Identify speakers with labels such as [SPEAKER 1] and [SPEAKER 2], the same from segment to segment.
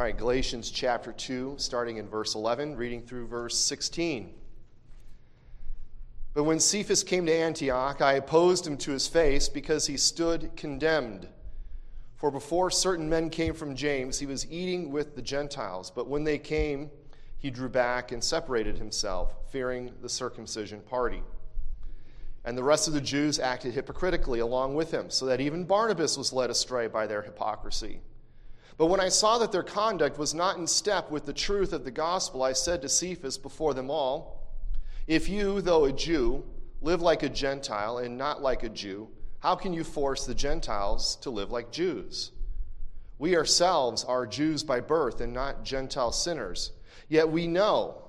[SPEAKER 1] All right, Galatians chapter 2, starting in verse 11, reading through verse 16. But when Cephas came to Antioch, I opposed him to his face because he stood condemned. For before certain men came from James, he was eating with the Gentiles. But when they came, he drew back and separated himself, fearing the circumcision party. And the rest of the Jews acted hypocritically along with him, so that even Barnabas was led astray by their hypocrisy. But when I saw that their conduct was not in step with the truth of the gospel, I said to Cephas before them all, if you, though a Jew, live like a Gentile and not like a Jew, how can you force the Gentiles to live like Jews? We ourselves are Jews by birth and not Gentile sinners. Yet we know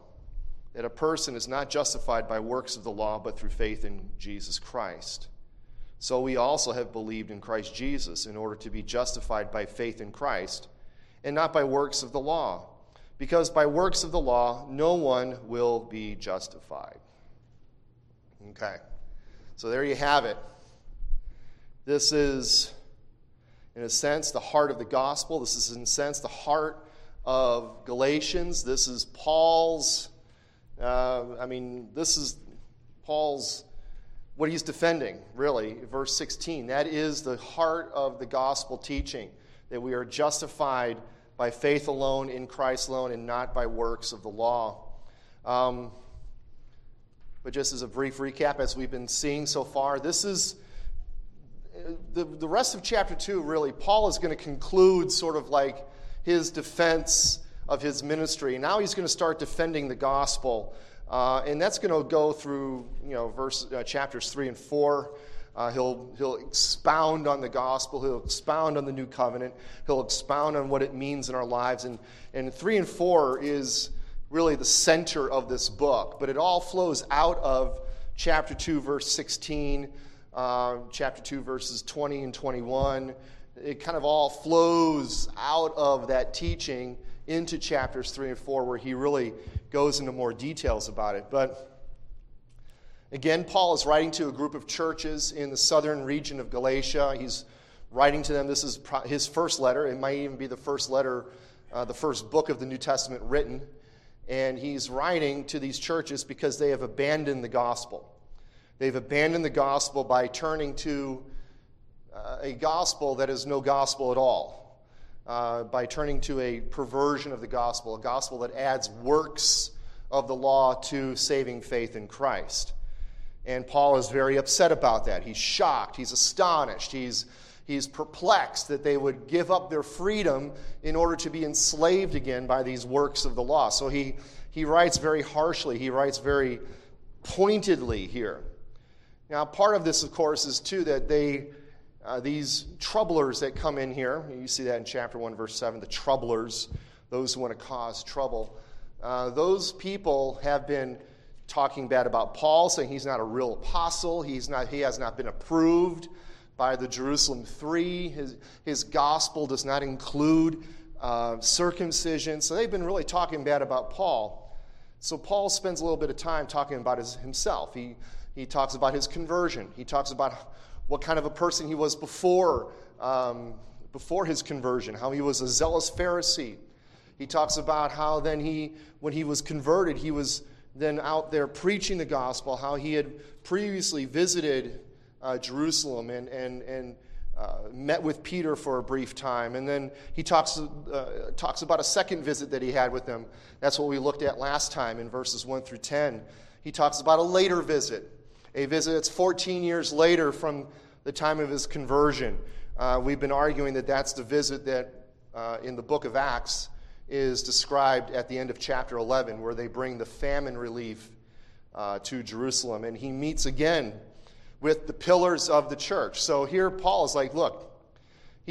[SPEAKER 1] that a person is not justified by works of the law, but through faith in Jesus Christ. So we also have believed in Christ Jesus in order to be justified by faith in Christ and not by works of the law because by works of the law no one will be justified. Okay, so there you have it. This is, in a sense, the heart of the gospel. This is, in a sense, the heart of Galatians. This is Paul's, uh, I mean, this is Paul's, what he's defending, really, verse 16. That is the heart of the gospel teaching, that we are justified by faith alone, in Christ alone, and not by works of the law. Um, but just as a brief recap, as we've been seeing so far, this is the, the rest of chapter 2, really, Paul is going to conclude sort of like his defense of his ministry. Now he's going to start defending the gospel. Uh, and that's going to go through, you know, verse, uh, chapters 3 and 4. Uh, he'll, he'll expound on the gospel. He'll expound on the new covenant. He'll expound on what it means in our lives. And, and 3 and 4 is really the center of this book, but it all flows out of chapter 2, verse 16, uh, chapter 2, verses 20 and 21. It kind of all flows out of that teaching into chapters 3 and 4, where he really goes into more details about it. But Again, Paul is writing to a group of churches in the southern region of Galatia. He's writing to them. This is his first letter. It might even be the first letter, uh, the first book of the New Testament written. And he's writing to these churches because they have abandoned the gospel. They've abandoned the gospel by turning to uh, a gospel that is no gospel at all, uh, by turning to a perversion of the gospel, a gospel that adds works of the law to saving faith in Christ. And Paul is very upset about that. He's shocked, he's astonished, he's, he's perplexed that they would give up their freedom in order to be enslaved again by these works of the law. So he, he writes very harshly, he writes very pointedly here. Now, part of this, of course, is too that they, uh, these troublers that come in here, you see that in chapter 1, verse 7, the troublers, those who want to cause trouble, uh, those people have been talking bad about Paul, saying he's not a real apostle, he's not, he has not been approved by the Jerusalem Three. His, his gospel does not include uh, circumcision. So they've been really talking bad about Paul. So Paul spends a little bit of time talking about his, himself. He, he talks about his conversion, he talks about what kind of a person he was before, um, before his conversion, how he was a zealous Pharisee. He talks about how then he, when he was converted, he was then out there preaching the gospel, how he had previously visited uh, Jerusalem and, and, and uh, met with Peter for a brief time. And then he talks, uh, talks about a second visit that he had with them. That's what we looked at last time in verses 1 through 10. He talks about a later visit, a visit that's 14 years later from the time of his conversion. Uh, we've been arguing that that's the visit that uh, in the book of Acts is described at the end of chapter 11, where they bring the famine relief uh, to Jerusalem. And he meets again with the pillars of the church. So here Paul is like, look,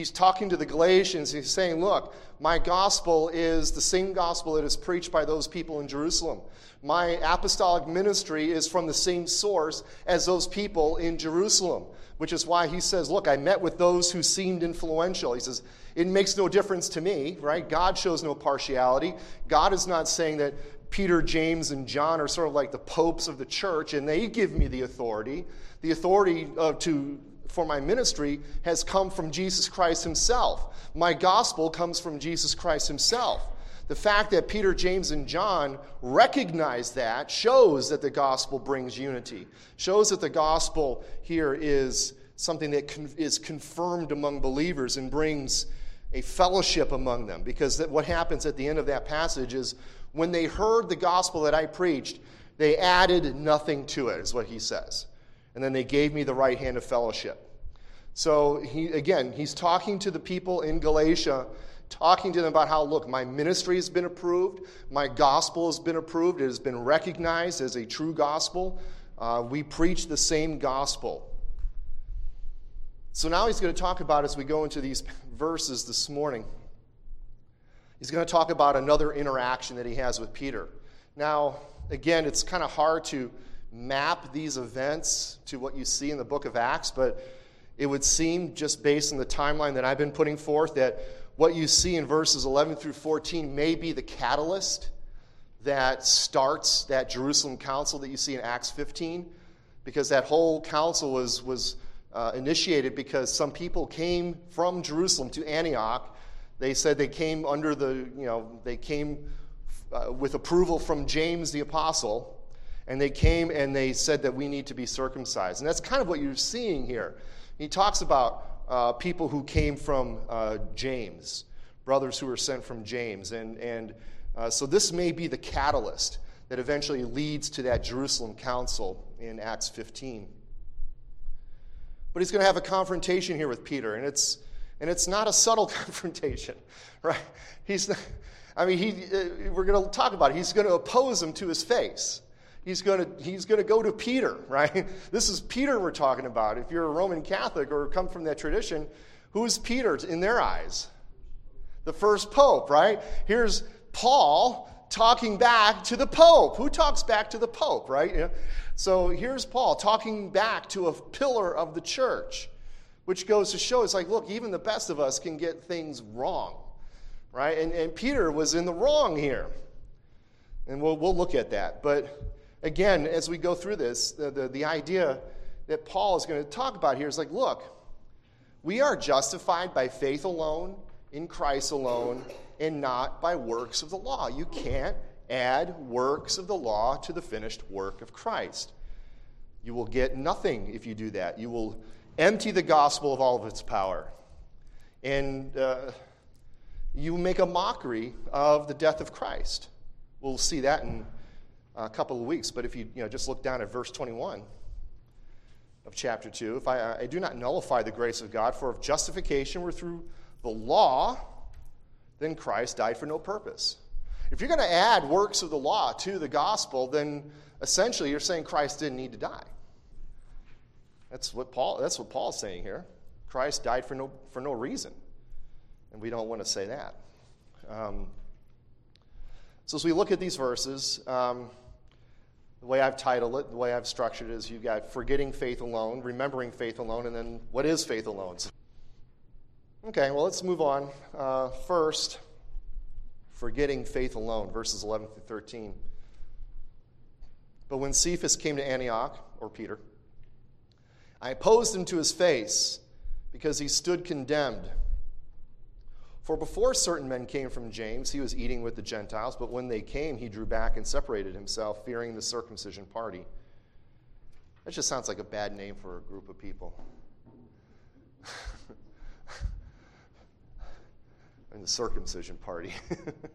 [SPEAKER 1] he's talking to the Galatians. He's saying, look, my gospel is the same gospel that is preached by those people in Jerusalem. My apostolic ministry is from the same source as those people in Jerusalem, which is why he says, Look, I met with those who seemed influential. He says, It makes no difference to me, right? God shows no partiality. God is not saying that Peter, James, and John are sort of like the popes of the church and they give me the authority. The authority uh, to for my ministry has come from Jesus Christ himself. My gospel comes from Jesus Christ himself. The fact that Peter, James, and John recognize that shows that the gospel brings unity, shows that the gospel here is something that con- is confirmed among believers and brings a fellowship among them. Because what happens at the end of that passage is when they heard the gospel that I preached, they added nothing to it, is what he says. And then they gave me the right hand of fellowship. So, he, again, he's talking to the people in Galatia talking to them about how, look, my ministry has been approved, my gospel has been approved, it has been recognized as a true gospel. Uh, we preach the same gospel. So now he's going to talk about, as we go into these verses this morning, he's going to talk about another interaction that he has with Peter. Now, again, it's kind of hard to map these events to what you see in the book of Acts, but it would seem, just based on the timeline that I've been putting forth, that what you see in verses 11 through 14 may be the catalyst that starts that Jerusalem council that you see in Acts 15, because that whole council was, was uh, initiated because some people came from Jerusalem to Antioch. They said they came under the, you know, they came uh, with approval from James the apostle, and they came and they said that we need to be circumcised. And that's kind of what you're seeing here. He talks about uh, people who came from uh, James, brothers who were sent from James. And, and uh, so this may be the catalyst that eventually leads to that Jerusalem council in Acts 15. But he's going to have a confrontation here with Peter, and it's, and it's not a subtle confrontation, right? He's, I mean, he, uh, we're going to talk about it. He's going to oppose him to his face he's going to he's going to go to Peter, right? This is Peter we're talking about. If you're a Roman Catholic or come from that tradition, who's Peter in their eyes? The first pope, right? Here's Paul talking back to the pope. Who talks back to the pope, right? So here's Paul talking back to a pillar of the church, which goes to show it's like, look, even the best of us can get things wrong, right? And, and Peter was in the wrong here. And we'll, we'll look at that. But again, as we go through this, the, the, the idea that Paul is going to talk about here is like, look, we are justified by faith alone, in Christ alone, and not by works of the law. You can't add works of the law to the finished work of Christ. You will get nothing if you do that. You will empty the gospel of all of its power. And uh, you make a mockery of the death of Christ. We'll see that in a couple of weeks, but if you, you know, just look down at verse 21 of chapter 2, if I, I do not nullify the grace of God, for if justification were through the law, then Christ died for no purpose. If you're going to add works of the law to the gospel, then essentially you're saying Christ didn't need to die. That's what Paul that's what Paul's saying here. Christ died for no for no reason. And we don't want to say that. Um, so as we look at these verses, um, the way I've titled it, the way I've structured it is you've got forgetting faith alone, remembering faith alone, and then what is faith alone? Okay, well, let's move on. Uh, first, forgetting faith alone, verses 11 through 13. But when Cephas came to Antioch, or Peter, I opposed him to his face because he stood condemned. For before certain men came from James, he was eating with the Gentiles, but when they came, he drew back and separated himself, fearing the circumcision party. That just sounds like a bad name for a group of people. and the circumcision party.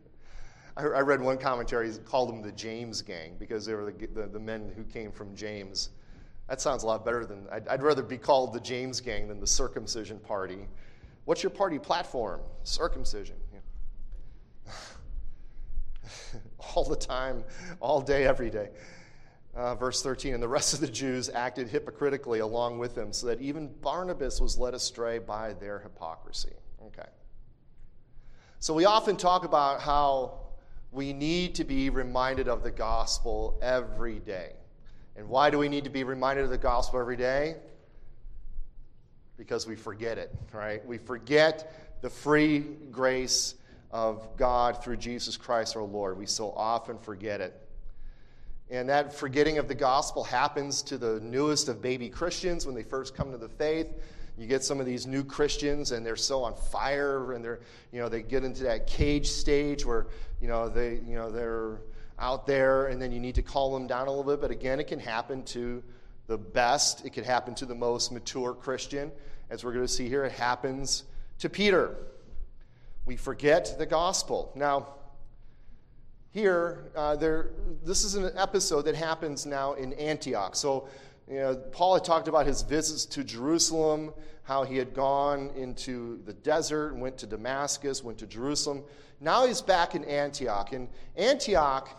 [SPEAKER 1] I, read one commentary, called them the James gang because they were the, the, the, men who came from James. That sounds a lot better than, I'd, I'd rather be called the James gang than the circumcision party. What's your party platform? Circumcision. all the time, all day, every day. Uh, verse 13, and the rest of the Jews acted hypocritically along with him, so that even Barnabas was led astray by their hypocrisy. Okay. So we often talk about how we need to be reminded of the gospel every day. And why do we need to be reminded of the gospel every day? Because we forget it, right? We forget the free grace of God through Jesus Christ our Lord. We so often forget it. And that forgetting of the gospel happens to the newest of baby Christians when they first come to the faith. You get some of these new Christians and they're so on fire and they're, you know, they get into that cage stage where, you know, they, you know, they're out there and then you need to calm them down a little bit. But again, it can happen to the best. It could happen to the most mature Christian. As we're going to see here, it happens to Peter. We forget the gospel. Now, here, uh, there, this is an episode that happens now in Antioch. So, you know, Paul had talked about his visits to Jerusalem, how he had gone into the desert, went to Damascus, went to Jerusalem. Now he's back in Antioch. And Antioch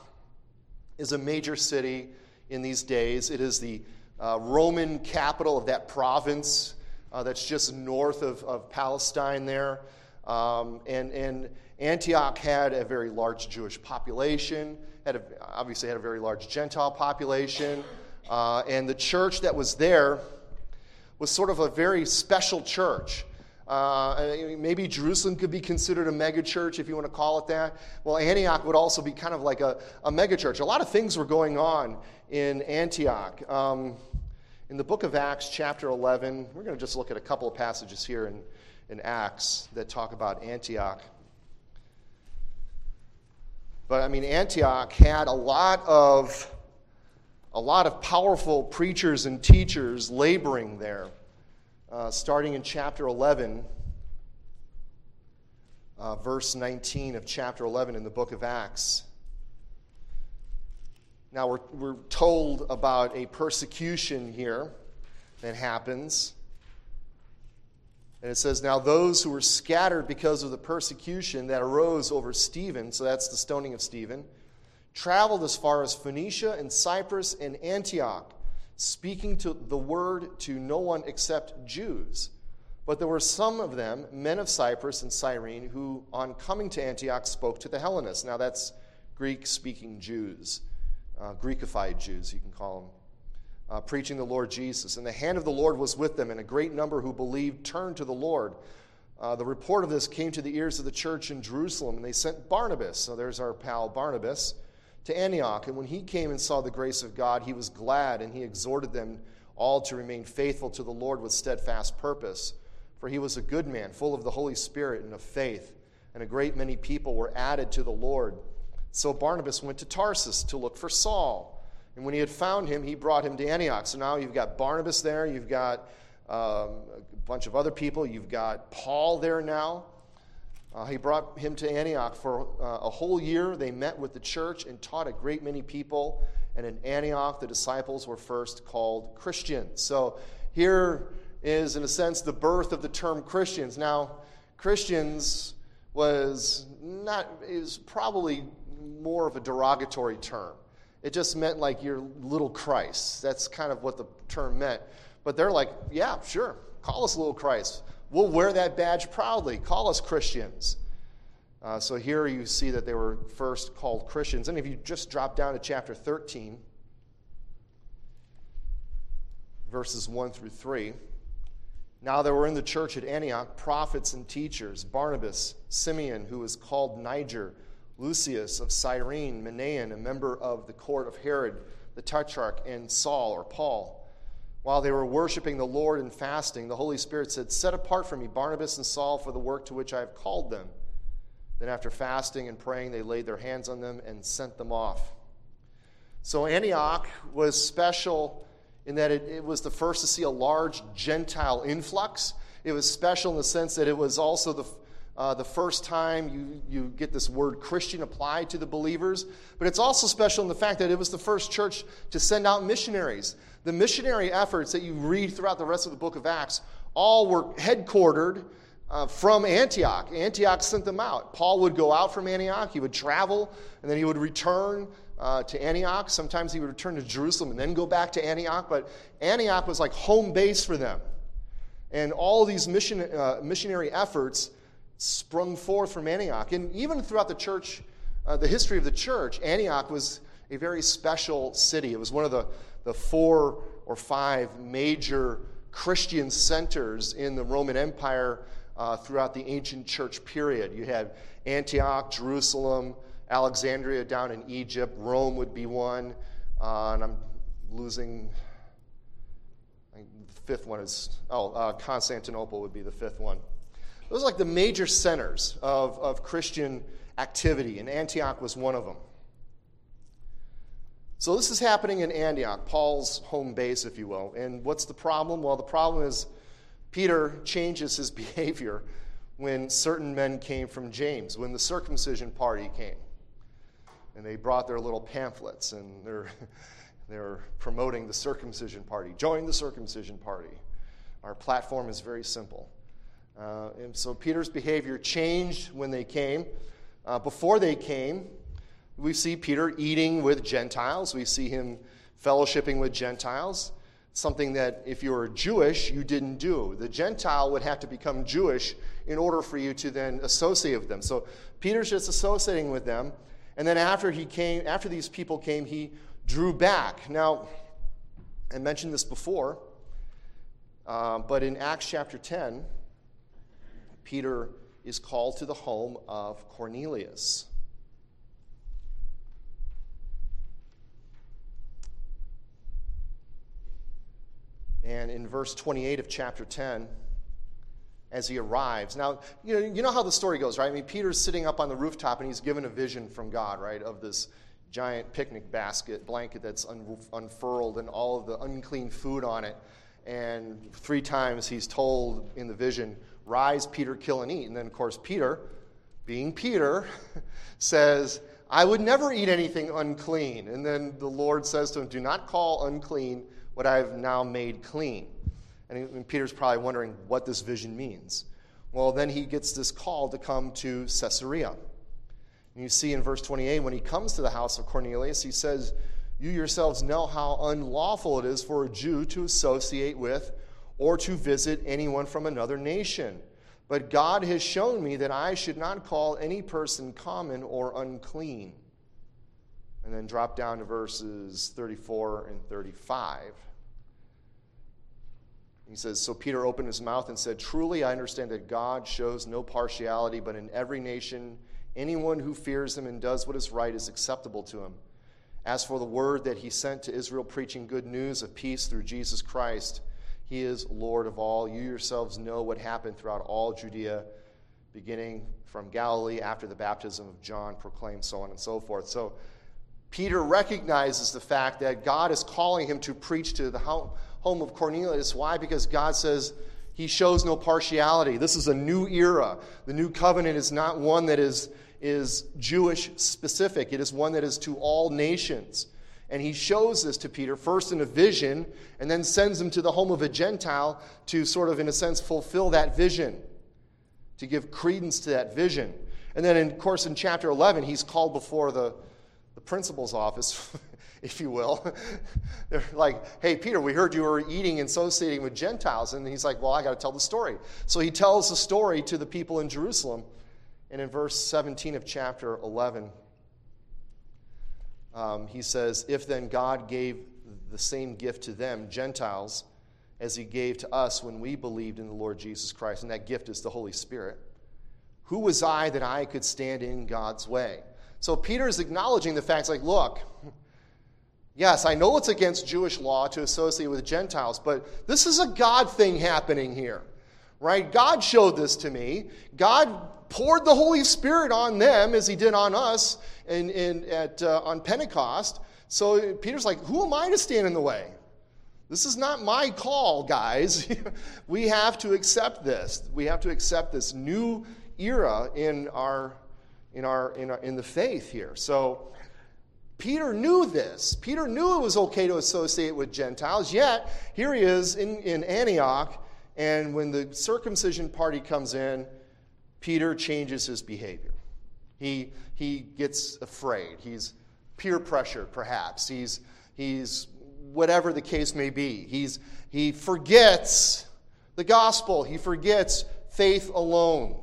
[SPEAKER 1] is a major city in these days. It is the uh, Roman capital of that province uh, that's just north of, of Palestine there. Um, and, and Antioch had a very large Jewish population, had a, obviously had a very large Gentile population, uh, and the church that was there was sort of a very special church. Uh, maybe Jerusalem could be considered a megachurch if you want to call it that. Well, Antioch would also be kind of like a, a megachurch. A lot of things were going on in Antioch. Um, in the book of Acts, chapter 11, we're going to just look at a couple of passages here in, in Acts that talk about Antioch. But I mean, Antioch had a lot of a lot of powerful preachers and teachers laboring there. Uh, starting in chapter 11, uh, verse 19 of chapter 11 in the book of Acts. Now, we're, we're told about a persecution here that happens. And it says, Now those who were scattered because of the persecution that arose over Stephen, so that's the stoning of Stephen, traveled as far as Phoenicia and Cyprus and Antioch, speaking to the word to no one except Jews. But there were some of them, men of Cyprus and Cyrene, who on coming to Antioch spoke to the Hellenists. Now that's Greek speaking Jews, uh, Greekified Jews, you can call them uh, preaching the Lord Jesus. And the hand of the Lord was with them, and a great number who believed turned to the Lord. Uh, the report of this came to the ears of the church in Jerusalem, and they sent Barnabas, so there's our pal Barnabas, to Antioch. And when he came and saw the grace of God, he was glad, and he exhorted them all to remain faithful to the Lord with steadfast purpose. For he was a good man, full of the Holy Spirit and of faith, and a great many people were added to the Lord. So Barnabas went to Tarsus to look for Saul. And when he had found him, he brought him to Antioch. So now you've got Barnabas there, you've got um, a bunch of other people, you've got Paul there now. Uh, he brought him to Antioch for uh, a whole year. They met with the church and taught a great many people. And in Antioch, the disciples were first called Christians. So here is, in a sense, the birth of the term Christians. Now, Christians was not is probably more of a derogatory term. It just meant like your little Christ. That's kind of what the term meant. But they're like, yeah, sure, call us little Christ. We'll wear that badge proudly. Call us Christians. Uh, so here you see that they were first called Christians. And if you just drop down to chapter 13, verses 1 through 3. Now there were in the church at Antioch prophets and teachers Barnabas, Simeon, who was called Niger Lucius of Cyrene, Manaen, a member of the court of Herod the Tetrarch, and Saul or Paul. While they were worshiping the Lord and fasting, the Holy Spirit said, Set apart for me Barnabas and Saul for the work to which I have called them. Then, after fasting and praying, they laid their hands on them and sent them off. So, Antioch was special in that it, it was the first to see a large Gentile influx. It was special in the sense that it was also the uh, the first time you, you get this word Christian applied to the believers. But it's also special in the fact that it was the first church to send out missionaries. The missionary efforts that you read throughout the rest of the book of Acts all were headquartered uh, from Antioch. Antioch sent them out. Paul would go out from Antioch, he would travel, and then he would return uh, to Antioch. Sometimes he would return to Jerusalem and then go back to Antioch. But Antioch was like home base for them. And all these mission, uh, missionary efforts sprung forth from Antioch. And even throughout the church, uh, the history of the church, Antioch was a very special city. It was one of the, the four or five major Christian centers in the Roman Empire uh, throughout the ancient church period. You had Antioch, Jerusalem, Alexandria down in Egypt, Rome would be one. Uh, and I'm losing. the fifth one is, oh, uh, Constantinople would be the fifth one. Those are like the major centers of, of Christian activity, and Antioch was one of them. So this is happening in Antioch, Paul's home base, if you will. And what's the problem? Well, the problem is Peter changes his behavior when certain men came from James, when the circumcision party came. And they brought their little pamphlets and they're, they're promoting the circumcision party. Join the circumcision party. Our platform is very simple. Uh, and so Peter's behavior changed when they came. Uh, before they came, we see Peter eating with Gentiles. We see him fellowshipping with Gentiles, something that if you were Jewish, you didn't do. The Gentile would have to become Jewish in order for you to then associate with them. So Peter's just associating with them. And then after he came, after these people came, he drew back. Now, I mentioned this before, uh, but in Acts chapter 10, Peter is called to the home of Cornelius. And in verse 28 of chapter 10, as he arrives. Now, you know, you know how the story goes, right? I mean, Peter's sitting up on the rooftop and he's given a vision from God, right, of this giant picnic basket, blanket that's un- unfurled and all of the unclean food on it. And three times he's told in the vision, Rise, Peter, kill and eat. And then, of course, Peter, being Peter, says, I would never eat anything unclean. And then the Lord says to him, Do not call unclean what I have now made clean. And Peter's probably wondering what this vision means. Well, then he gets this call to come to Caesarea. And you see in verse 28, when he comes to the house of Cornelius, he says, You yourselves know how unlawful it is for a Jew to associate with or to visit anyone from another nation. But God has shown me that I should not call any person common or unclean. And then drop down to verses 34 and 35. He says, So Peter opened his mouth and said, Truly I understand that God shows no partiality, but in every nation, anyone who fears him and does what is right is acceptable to him. As for the word that he sent to Israel, preaching good news of peace through Jesus Christ, he is Lord of all. You yourselves know what happened throughout all Judea, beginning from Galilee after the baptism of John, proclaimed so on and so forth. So Peter recognizes the fact that God is calling him to preach to the home of Cornelius. Why? Because God says he shows no partiality. This is a new era. The new covenant is not one that is, is Jewish specific, it is one that is to all nations. And he shows this to Peter first in a vision and then sends him to the home of a Gentile to sort of, in a sense, fulfill that vision, to give credence to that vision. And then, in, of course, in chapter 11, he's called before the, the principal's office if you will. They're like, hey, Peter, we heard you were eating and associating with Gentiles. And he's like, well, I got to tell the story. So he tells the story to the people in Jerusalem. And in verse 17 of chapter 11, um, he says, If then God gave the same gift to them, Gentiles, as he gave to us when we believed in the Lord Jesus Christ, and that gift is the Holy Spirit, who was I that I could stand in God's way? So Peter is acknowledging the facts like, look, Yes, I know it's against Jewish law to associate with Gentiles, but this is a God thing happening here, right? God showed this to me. God poured the Holy Spirit on them as He did on us in, in, at, uh, on Pentecost. So Peter's like, Who am I to stand in the way? This is not my call, guys. we have to accept this. We have to accept this new era in our in our in, our, in the faith here. So Peter knew this. Peter knew it was okay to associate with Gentiles, yet here he is in, in Antioch, and when the circumcision party comes in, Peter changes his behavior. He, he gets afraid. He's peer pressured, perhaps. He's, he's whatever the case may be. He's, he forgets the gospel, he forgets faith alone.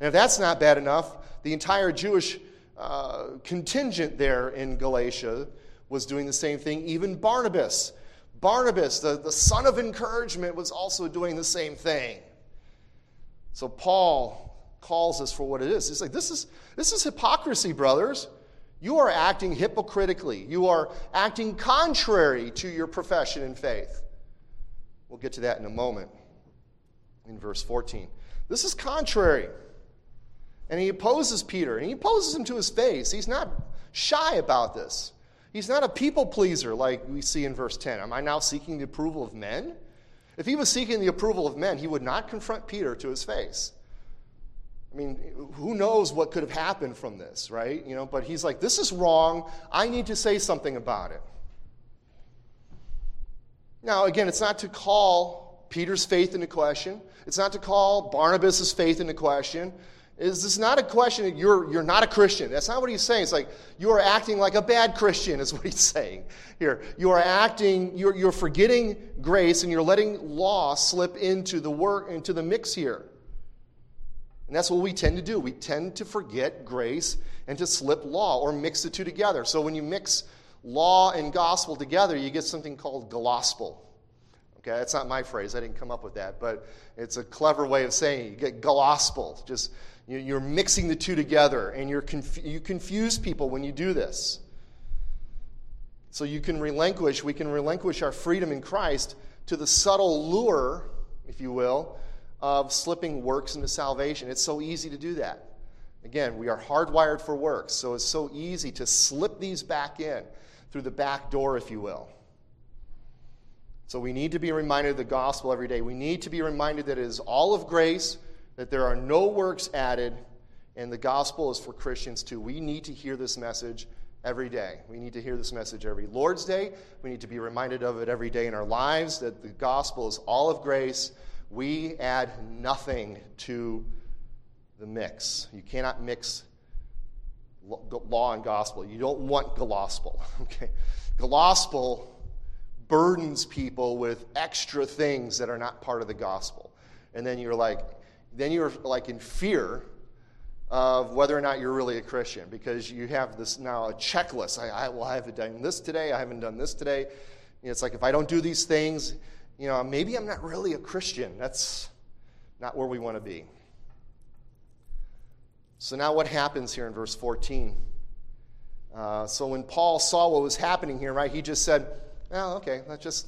[SPEAKER 1] And if that's not bad enough, the entire Jewish uh, contingent there in Galatia was doing the same thing. Even Barnabas, Barnabas, the, the son of encouragement, was also doing the same thing. So Paul calls us for what it is. He's like, this is, this is hypocrisy, brothers. You are acting hypocritically. You are acting contrary to your profession and faith. We'll get to that in a moment in verse 14. This is contrary. And he opposes Peter, and he opposes him to his face. He's not shy about this. He's not a people pleaser like we see in verse 10. Am I now seeking the approval of men? If he was seeking the approval of men, he would not confront Peter to his face. I mean, who knows what could have happened from this, right? You know, but he's like, this is wrong. I need to say something about it. Now, again, it's not to call Peter's faith into question. It's not to call Barnabas' faith into question. Is this not a question that you're, you're not a Christian? That's not what he's saying. It's like you are acting like a bad Christian, is what he's saying here. You are acting, you're, you're forgetting grace and you're letting law slip into the work, into the mix here. And that's what we tend to do. We tend to forget grace and to slip law or mix the two together. So when you mix law and gospel together, you get something called gospel. Okay, that's not my phrase. I didn't come up with that, but it's a clever way of saying it. You get gospel. Just you're mixing the two together, and you're conf- you confuse people when you do this. So you can relinquish, we can relinquish our freedom in Christ to the subtle lure, if you will, of slipping works into salvation. It's so easy to do that. Again, we are hardwired for works, so it's so easy to slip these back in through the back door, if you will. So we need to be reminded of the gospel every day. We need to be reminded that it is all of grace that there are no works added, and the gospel is for Christians too. We need to hear this message every day. We need to hear this message every Lord's Day. We need to be reminded of it every day in our lives that the gospel is all of grace. We add nothing to the mix. You cannot mix law and gospel. You don't want gospel. Okay? Gospel burdens people with extra things that are not part of the gospel. And then you're like, then you're like in fear of whether or not you're really a Christian because you have this now a checklist. I, I well, I haven't done this today. I haven't done this today. You know, it's like if I don't do these things, you know, maybe I'm not really a Christian. That's not where we want to be. So now what happens here in verse 14? Uh, so when Paul saw what was happening here, right, he just said, "Oh, okay, that's just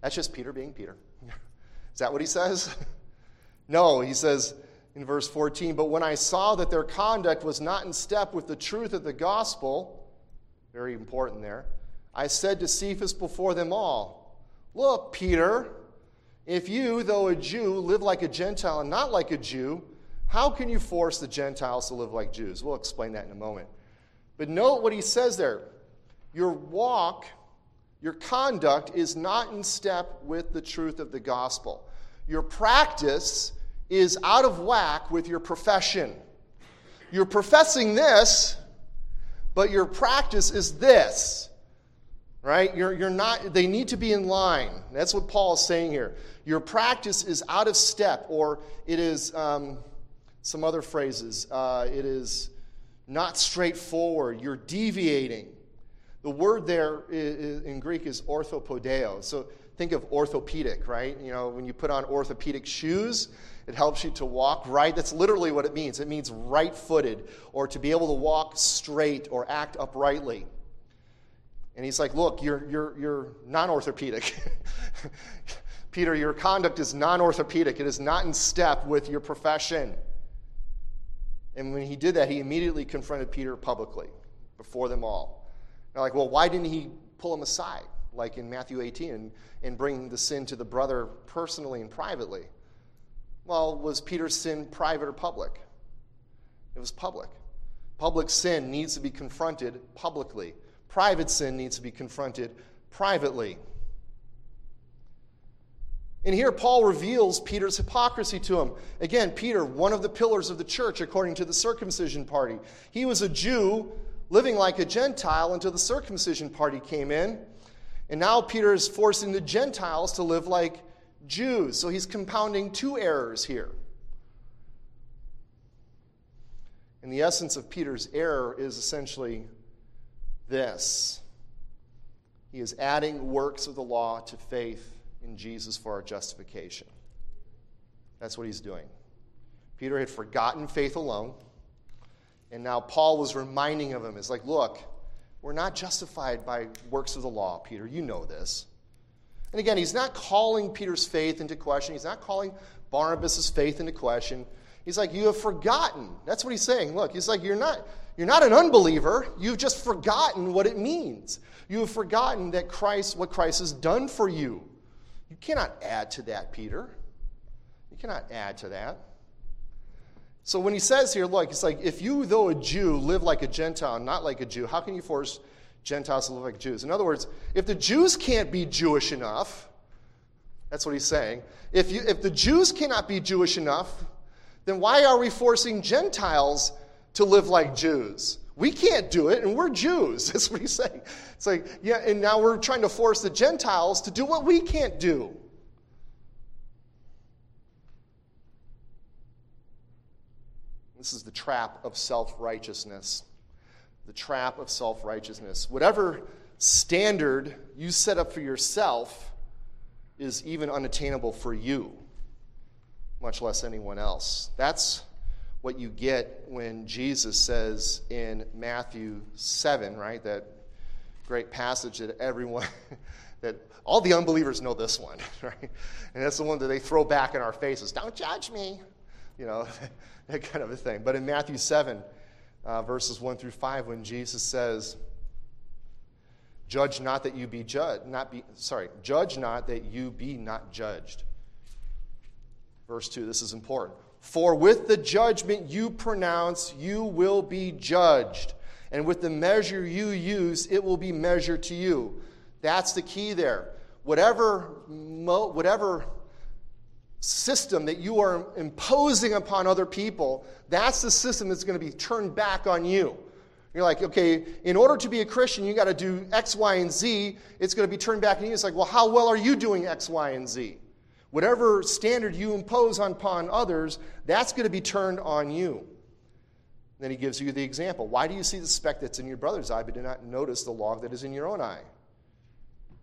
[SPEAKER 1] that's just Peter being Peter." Is that what he says? No, he says in verse 14, but when I saw that their conduct was not in step with the truth of the gospel, very important there, I said to Cephas before them all, Look, Peter, if you, though a Jew, live like a Gentile and not like a Jew, how can you force the Gentiles to live like Jews? We'll explain that in a moment. But note what he says there. Your walk, your conduct is not in step with the truth of the gospel. Your practice is out of whack with your profession. You're professing this, but your practice is this. Right? You're, you're not, they need to be in line. That's what Paul is saying here. Your practice is out of step, or it is um, some other phrases. Uh, it is not straightforward. You're deviating. The word there in Greek is orthopodeo. So think of orthopedic, right? You know, when you put on orthopedic shoes, it helps you to walk right. That's literally what it means. It means right footed or to be able to walk straight or act uprightly. And he's like, Look, you're, you're, you're non orthopedic. Peter, your conduct is non orthopedic, it is not in step with your profession. And when he did that, he immediately confronted Peter publicly before them all. They're like, Well, why didn't he pull him aside, like in Matthew 18, and, and bring the sin to the brother personally and privately? Well, was Peter's sin private or public? It was public. Public sin needs to be confronted publicly, private sin needs to be confronted privately. And here Paul reveals Peter's hypocrisy to him. Again, Peter, one of the pillars of the church according to the circumcision party. He was a Jew living like a Gentile until the circumcision party came in. And now Peter is forcing the Gentiles to live like Jews. So he's compounding two errors here. And the essence of Peter's error is essentially this he is adding works of the law to faith in Jesus for our justification. That's what he's doing. Peter had forgotten faith alone. And now Paul was reminding of him, it's like, look, we're not justified by works of the law, Peter. You know this. And again, he's not calling Peter's faith into question. He's not calling Barnabas' faith into question. He's like, You have forgotten. That's what he's saying. Look, he's like, You're not, you're not an unbeliever. You've just forgotten what it means. You have forgotten that Christ, what Christ has done for you. You cannot add to that, Peter. You cannot add to that. So when he says here, look, it's like, if you, though a Jew, live like a Gentile, not like a Jew, how can you force Gentiles to live like Jews? In other words, if the Jews can't be Jewish enough, that's what he's saying. If, you, if the Jews cannot be Jewish enough, then why are we forcing Gentiles to live like Jews? We can't do it, and we're Jews. That's what he's saying. It's like, yeah, and now we're trying to force the Gentiles to do what we can't do. This is the trap of self righteousness. The trap of self righteousness. Whatever standard you set up for yourself is even unattainable for you, much less anyone else. That's what you get when Jesus says in Matthew 7, right? That great passage that everyone, that all the unbelievers know this one, right? And that's the one that they throw back in our faces. Don't judge me. You know, that kind of a thing. But in Matthew 7, uh, verses 1 through 5, when Jesus says, Judge not that you be judged, not be, sorry, judge not that you be not judged. Verse 2, this is important. For with the judgment you pronounce, you will be judged. And with the measure you use, it will be measured to you. That's the key there. Whatever, whatever system that you are imposing upon other people, that's the system that's going to be turned back on you. You're like, okay, in order to be a Christian, you got to do X, Y, and Z. It's going to be turned back on you. It's like, well, how well are you doing X, Y, and Z? Whatever standard you impose upon others, that's going to be turned on you. Then he gives you the example. Why do you see the speck that's in your brother's eye, but do not notice the log that is in your own eye?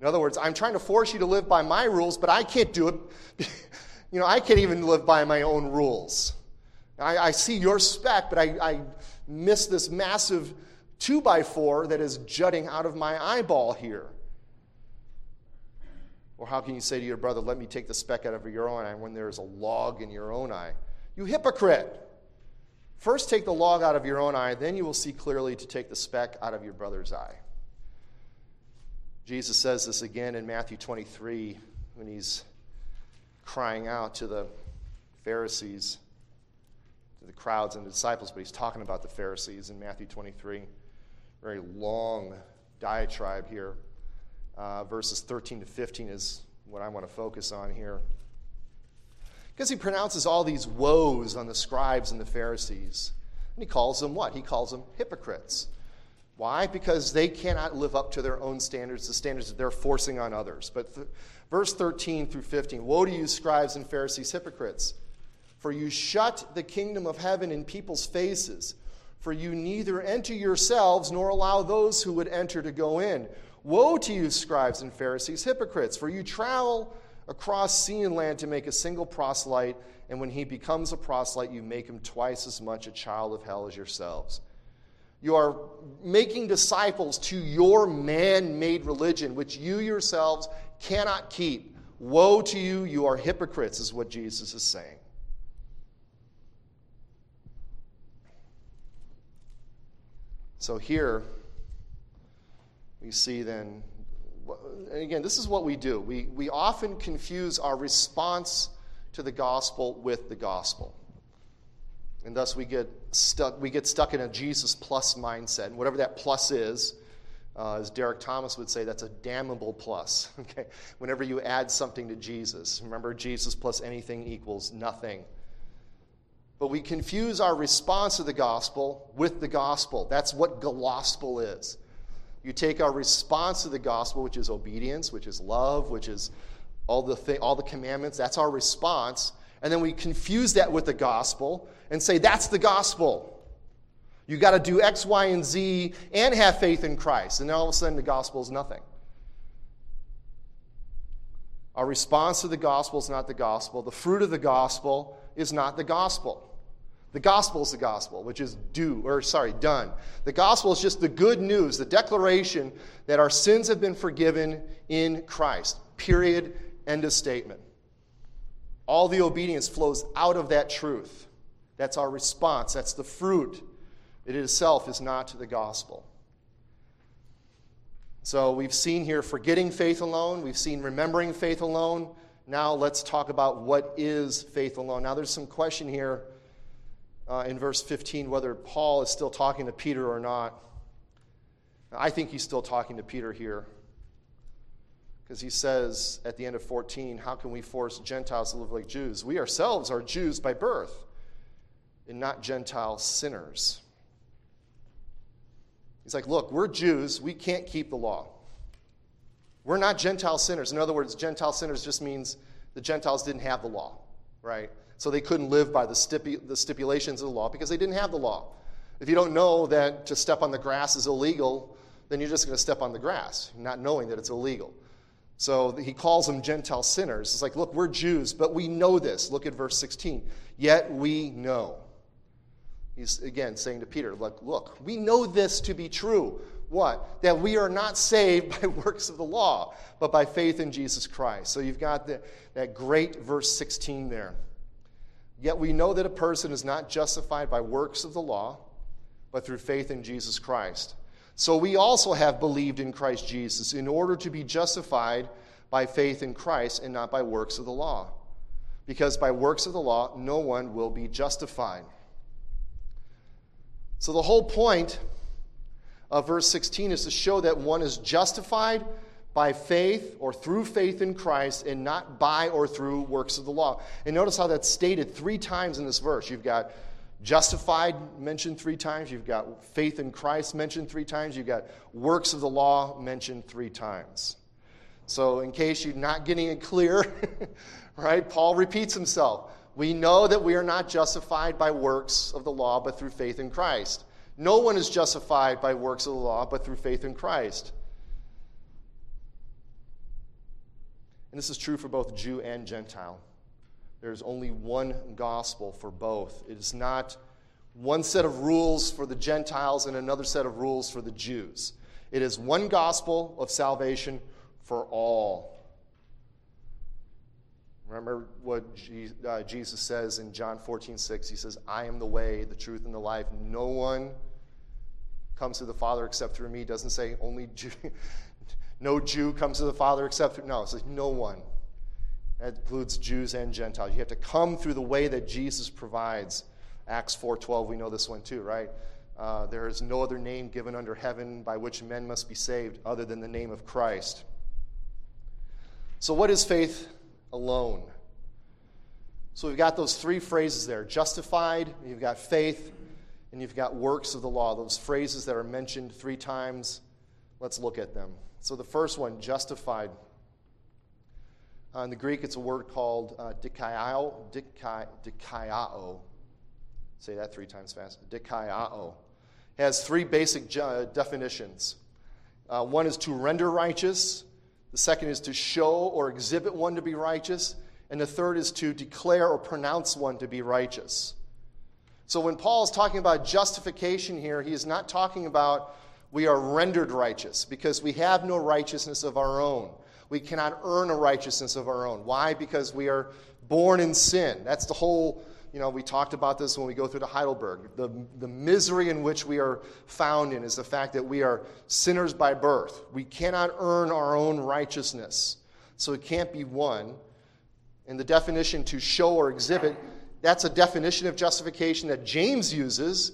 [SPEAKER 1] In other words, I'm trying to force you to live by my rules, but I can't do it. you know, I can't even live by my own rules. I, I see your speck, but I, I miss this massive two by four that is jutting out of my eyeball here. Or how can you say to your brother, Let me take the speck out of your own eye when there is a log in your own eye? You hypocrite! First take the log out of your own eye, then you will see clearly to take the speck out of your brother's eye. Jesus says this again in Matthew 23 when he's crying out to the Pharisees, to the crowds and the disciples, but he's talking about the Pharisees in Matthew 23. Very long diatribe here. Uh, verses 13 to 15 is what I want to focus on here. Because he pronounces all these woes on the scribes and the Pharisees. And he calls them what? He calls them hypocrites. Why? Because they cannot live up to their own standards, the standards that they're forcing on others. But th- verse 13 through 15 Woe to you, scribes and Pharisees, hypocrites! For you shut the kingdom of heaven in people's faces. For you neither enter yourselves nor allow those who would enter to go in. Woe to you, scribes and Pharisees, hypocrites! For you travel across sea and land to make a single proselyte, and when he becomes a proselyte, you make him twice as much a child of hell as yourselves. You are making disciples to your man made religion, which you yourselves cannot keep. Woe to you, you are hypocrites, is what Jesus is saying. So here we see then, and again, this is what we do. We, we often confuse our response to the gospel with the gospel. And thus we get stuck, we get stuck in a Jesus plus mindset. And whatever that plus is, uh, as Derek Thomas would say, that's a damnable plus. Okay? Whenever you add something to Jesus, remember, Jesus plus anything equals nothing. But we confuse our response to the gospel with the gospel. That's what gospel is. You take our response to the gospel, which is obedience, which is love, which is all the, th- all the commandments, that's our response. And then we confuse that with the gospel and say, that's the gospel. You got to do X, Y, and Z and have faith in Christ. And then all of a sudden, the gospel is nothing. Our response to the gospel is not the gospel. The fruit of the gospel is not the gospel. The gospel is the gospel, which is do, or sorry, done. The gospel is just the good news, the declaration that our sins have been forgiven in Christ. Period. End of statement. All the obedience flows out of that truth. That's our response. That's the fruit. It itself is not the gospel. So we've seen here forgetting faith alone, we've seen remembering faith alone. Now let's talk about what is faith alone. Now there's some question here uh, in verse 15 whether Paul is still talking to Peter or not. I think he's still talking to Peter here. Because he says at the end of 14, How can we force Gentiles to live like Jews? We ourselves are Jews by birth and not Gentile sinners. He's like, look, we're Jews. We can't keep the law. We're not Gentile sinners. In other words, Gentile sinners just means the Gentiles didn't have the law, right? So they couldn't live by the, stipu- the stipulations of the law because they didn't have the law. If you don't know that to step on the grass is illegal, then you're just going to step on the grass, not knowing that it's illegal. So he calls them Gentile sinners. It's like, look, we're Jews, but we know this. Look at verse 16. Yet we know. He's again saying to Peter, Look, look, we know this to be true. What? That we are not saved by works of the law, but by faith in Jesus Christ. So you've got the, that great verse 16 there. Yet we know that a person is not justified by works of the law, but through faith in Jesus Christ. So we also have believed in Christ Jesus in order to be justified by faith in Christ and not by works of the law. Because by works of the law, no one will be justified. So the whole point of verse 16 is to show that one is justified by faith or through faith in Christ and not by or through works of the law. And notice how that's stated three times in this verse. You've got justified mentioned three times, you've got faith in Christ mentioned three times, you've got works of the law mentioned three times. So, in case you're not getting it clear, right, Paul repeats himself. We know that we are not justified by works of the law, but through faith in Christ. No one is justified by works of the law, but through faith in Christ. And this is true for both Jew and Gentile. There's only one gospel for both. It is not one set of rules for the Gentiles and another set of rules for the Jews. It is one gospel of salvation for all. Remember what uh, Jesus says in John 14, 6. He says, I am the way, the truth, and the life. No one comes to the Father except through me. Doesn't say only Jew. No Jew comes to the Father except through. No, it says no one. That includes Jews and Gentiles. You have to come through the way that Jesus provides. Acts 4.12, we know this one too, right? Uh, there is no other name given under heaven by which men must be saved other than the name of Christ. So, what is faith alone. So we've got those three phrases there justified, you've got faith, and you've got works of the law. Those phrases that are mentioned three times. Let's look at them. So the first one, justified. Uh, in the Greek, it's a word called uh, dikaiao. Dikai, Say that three times fast. Dikaiao. has three basic ju- definitions. Uh, one is to render righteous, the second is to show or exhibit one to be righteous. And the third is to declare or pronounce one to be righteous. So when Paul is talking about justification here, he is not talking about we are rendered righteous because we have no righteousness of our own. We cannot earn a righteousness of our own. Why? Because we are born in sin. That's the whole you know, we talked about this when we go through to Heidelberg. The, the misery in which we are found in is the fact that we are sinners by birth. We cannot earn our own righteousness. So it can't be one. And the definition to show or exhibit, that's a definition of justification that James uses,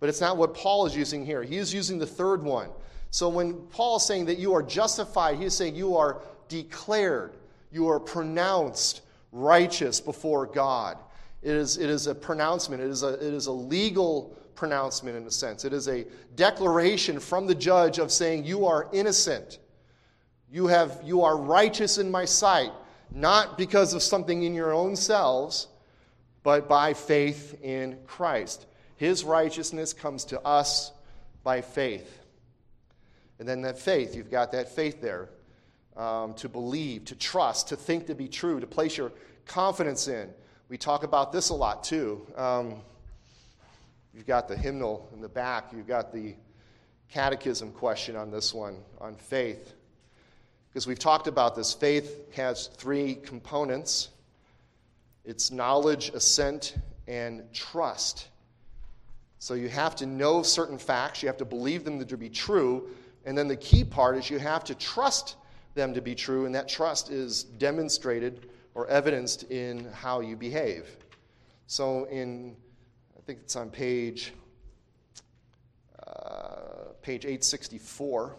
[SPEAKER 1] but it's not what Paul is using here. He is using the third one. So when Paul is saying that you are justified, he is saying you are declared, you are pronounced righteous before God. It is, it is a pronouncement, it is a, it is a legal pronouncement in a sense. It is a declaration from the judge of saying, You are innocent. You, have, you are righteous in my sight, not because of something in your own selves, but by faith in Christ. His righteousness comes to us by faith. And then that faith, you've got that faith there um, to believe, to trust, to think to be true, to place your confidence in. We talk about this a lot too. Um, You've got the hymnal in the back, you've got the catechism question on this one, on faith. Because we've talked about this. Faith has three components it's knowledge, assent, and trust. So you have to know certain facts, you have to believe them to be true, and then the key part is you have to trust them to be true, and that trust is demonstrated or evidenced in how you behave. So in, I think it's on page, uh, page 864,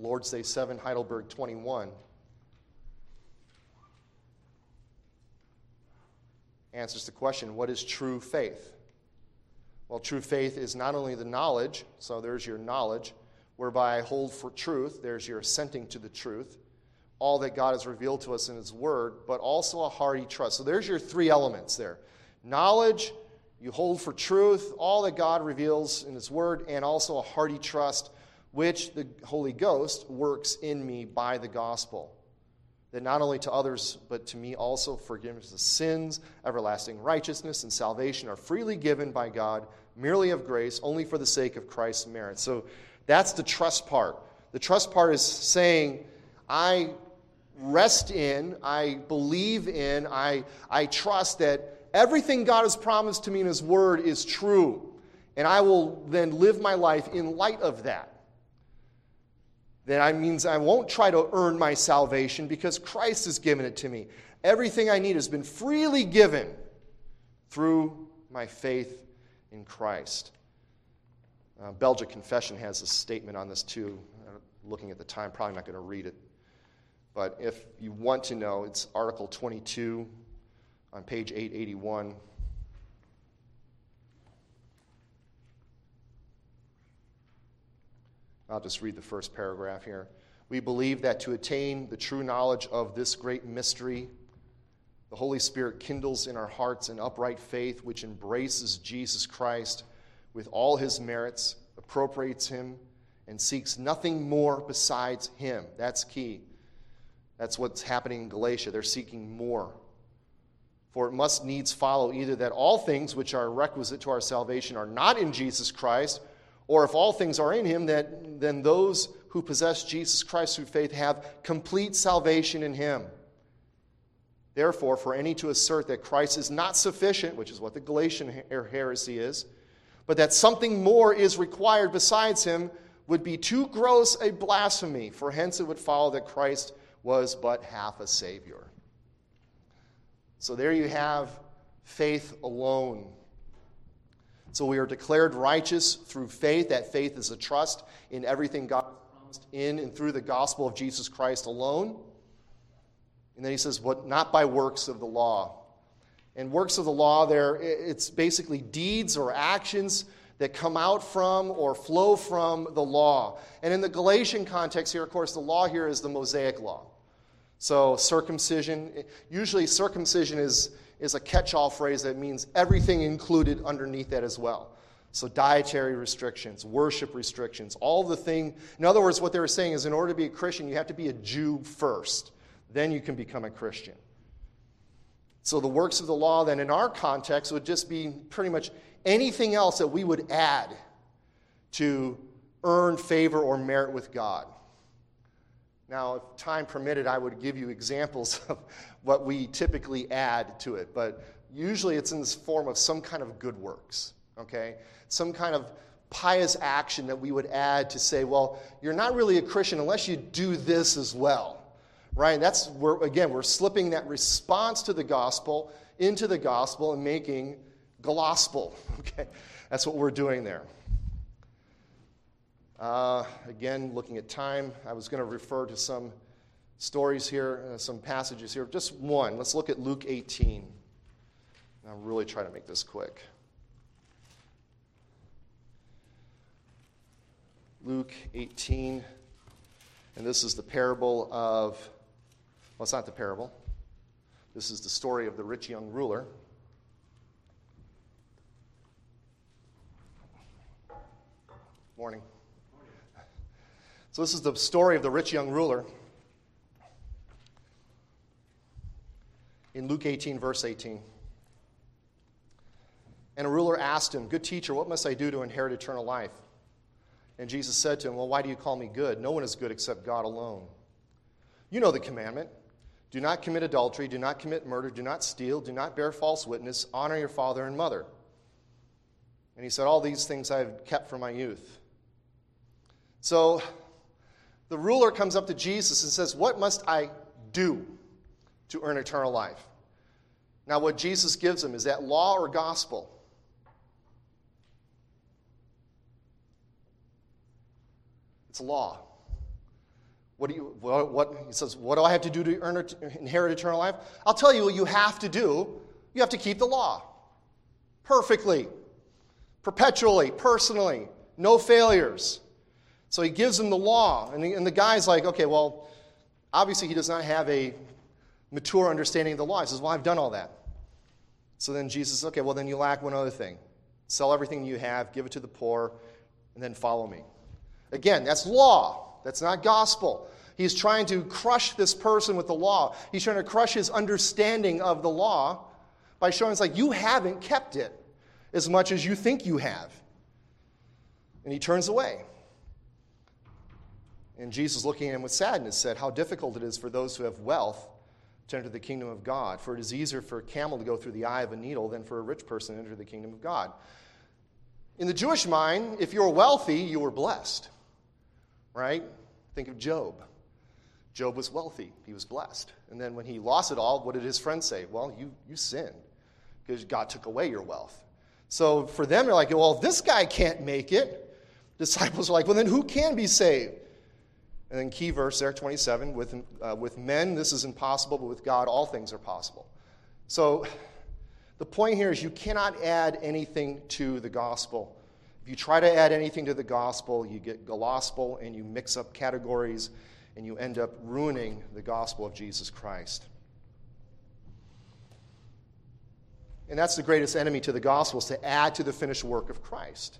[SPEAKER 1] Lord's Day 7, Heidelberg 21. Answers the question what is true faith? Well, true faith is not only the knowledge, so there's your knowledge, whereby I hold for truth, there's your assenting to the truth, all that God has revealed to us in His Word, but also a hearty trust. So there's your three elements there knowledge, you hold for truth, all that God reveals in His Word, and also a hearty trust, which the Holy Ghost works in me by the gospel. That not only to others, but to me also forgiveness of sins, everlasting righteousness, and salvation are freely given by God, merely of grace, only for the sake of Christ's merit. So that's the trust part. The trust part is saying, I rest in, I believe in, I, I trust that everything God has promised to me in His Word is true. And I will then live my life in light of that. That means I won't try to earn my salvation because Christ has given it to me. Everything I need has been freely given through my faith in Christ. Uh, Belgic Confession has a statement on this too. Uh, looking at the time, probably not going to read it. But if you want to know, it's Article 22 on page 881. I'll just read the first paragraph here. We believe that to attain the true knowledge of this great mystery, the Holy Spirit kindles in our hearts an upright faith which embraces Jesus Christ with all his merits, appropriates him, and seeks nothing more besides him. That's key. That's what's happening in Galatia. They're seeking more. For it must needs follow either that all things which are requisite to our salvation are not in Jesus Christ, or if all things are in him, that, then those who possess Jesus Christ through faith have complete salvation in him. Therefore, for any to assert that Christ is not sufficient, which is what the Galatian er, heresy is, but that something more is required besides him, would be too gross a blasphemy, for hence it would follow that Christ was but half a Savior. So there you have faith alone. So we are declared righteous through faith. That faith is a trust in everything God has promised in and through the gospel of Jesus Christ alone. And then he says, "What not by works of the law." And works of the law, there it's basically deeds or actions that come out from or flow from the law. And in the Galatian context here, of course, the law here is the Mosaic law. So, circumcision, usually circumcision is, is a catch all phrase that means everything included underneath that as well. So, dietary restrictions, worship restrictions, all the thing. In other words, what they were saying is in order to be a Christian, you have to be a Jew first. Then you can become a Christian. So, the works of the law, then, in our context, would just be pretty much anything else that we would add to earn favor or merit with God. Now, if time permitted, I would give you examples of what we typically add to it, but usually it's in the form of some kind of good works, okay? Some kind of pious action that we would add to say, well, you're not really a Christian unless you do this as well, right? And That's where, again, we're slipping that response to the gospel into the gospel and making gospel, okay? That's what we're doing there. Uh, again, looking at time, I was going to refer to some stories here, uh, some passages here. Just one. Let's look at Luke 18. I'll really try to make this quick. Luke 18, and this is the parable of, well, it's not the parable. This is the story of the rich young ruler. Morning. So, this is the story of the rich young ruler. In Luke 18, verse 18. And a ruler asked him, Good teacher, what must I do to inherit eternal life? And Jesus said to him, Well, why do you call me good? No one is good except God alone. You know the commandment do not commit adultery, do not commit murder, do not steal, do not bear false witness, honor your father and mother. And he said, All these things I have kept from my youth. So the ruler comes up to Jesus and says, What must I do to earn eternal life? Now, what Jesus gives him is that law or gospel? It's law. What do you, what, what, he says, what do I have to do to earn, inherit eternal life? I'll tell you what you have to do. You have to keep the law perfectly, perpetually, personally, no failures. So he gives him the law. And the, and the guy's like, okay, well, obviously he does not have a mature understanding of the law. He says, well, I've done all that. So then Jesus says, okay, well, then you lack one other thing. Sell everything you have, give it to the poor, and then follow me. Again, that's law. That's not gospel. He's trying to crush this person with the law. He's trying to crush his understanding of the law by showing it's like, you haven't kept it as much as you think you have. And he turns away. And Jesus, looking at him with sadness, said, How difficult it is for those who have wealth to enter the kingdom of God. For it is easier for a camel to go through the eye of a needle than for a rich person to enter the kingdom of God. In the Jewish mind, if you were wealthy, you were blessed right? Think of Job. Job was wealthy, he was blessed. And then when he lost it all, what did his friends say? Well, you, you sinned because God took away your wealth. So for them, they're like, well, this guy can't make it. Disciples are like, well, then who can be saved? And then key verse there, 27, with, uh, with men this is impossible, but with God all things are possible. So the point here is you cannot add anything to the gospel. If you try to add anything to the gospel, you get gospel and you mix up categories and you end up ruining the gospel of Jesus Christ. And that's the greatest enemy to the gospel is to add to the finished work of Christ,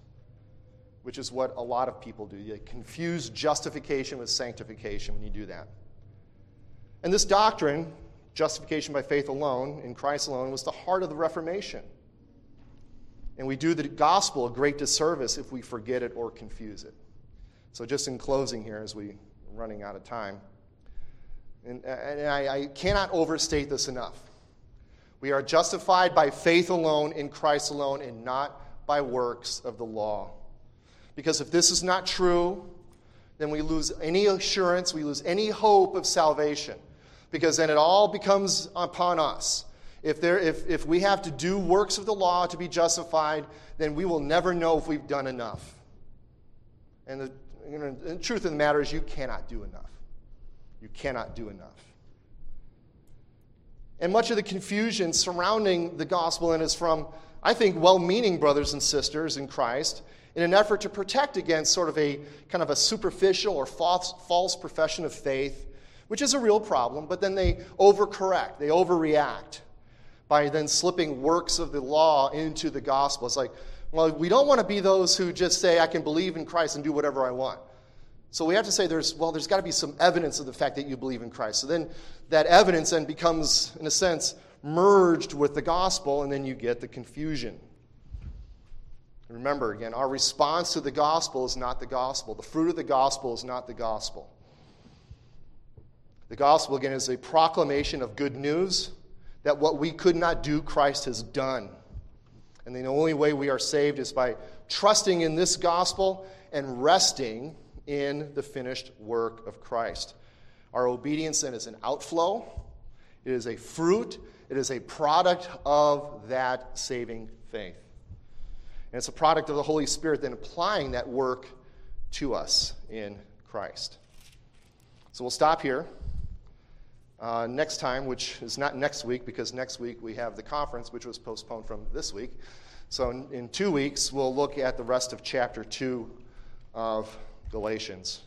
[SPEAKER 1] which is what a lot of people do. You confuse justification with sanctification when you do that. And this doctrine, justification by faith alone, in Christ alone, was the heart of the Reformation. And we do the gospel a great disservice if we forget it or confuse it. So, just in closing here, as we are running out of time, and, and I, I cannot overstate this enough. We are justified by faith alone, in Christ alone, and not by works of the law. Because if this is not true, then we lose any assurance, we lose any hope of salvation. Because then it all becomes upon us if, there, if, if we have to do works of the law to be justified, then we will never know if we've done enough. And the, you know, the truth of the matter is, you cannot do enough. You cannot do enough. And much of the confusion surrounding the gospel and is from, I think, well meaning brothers and sisters in Christ in an effort to protect against sort of a kind of a superficial or false, false profession of faith, which is a real problem, but then they overcorrect, they overreact by then slipping works of the law into the gospel. It's like, well, we don't want to be those who just say, I can believe in Christ and do whatever I want. So we have to say, there's, well, there's got to be some evidence of the fact that you believe in Christ. So then that evidence then becomes, in a sense, merged with the gospel, and then you get the confusion. Remember, again, our response to the gospel is not the gospel. The fruit of the gospel is not the gospel. The gospel, again, is a proclamation of good news that what we could not do, Christ has done. And the only way we are saved is by trusting in this gospel and resting in the finished work of Christ. Our obedience then is an outflow, it is a fruit, it is a product of that saving faith. And it's a product of the Holy Spirit then applying that work to us in Christ. So we'll stop here. Uh, next time, which is not next week, because next week we have the conference, which was postponed from this week. So, in, in two weeks, we'll look at the rest of chapter 2 of Galatians.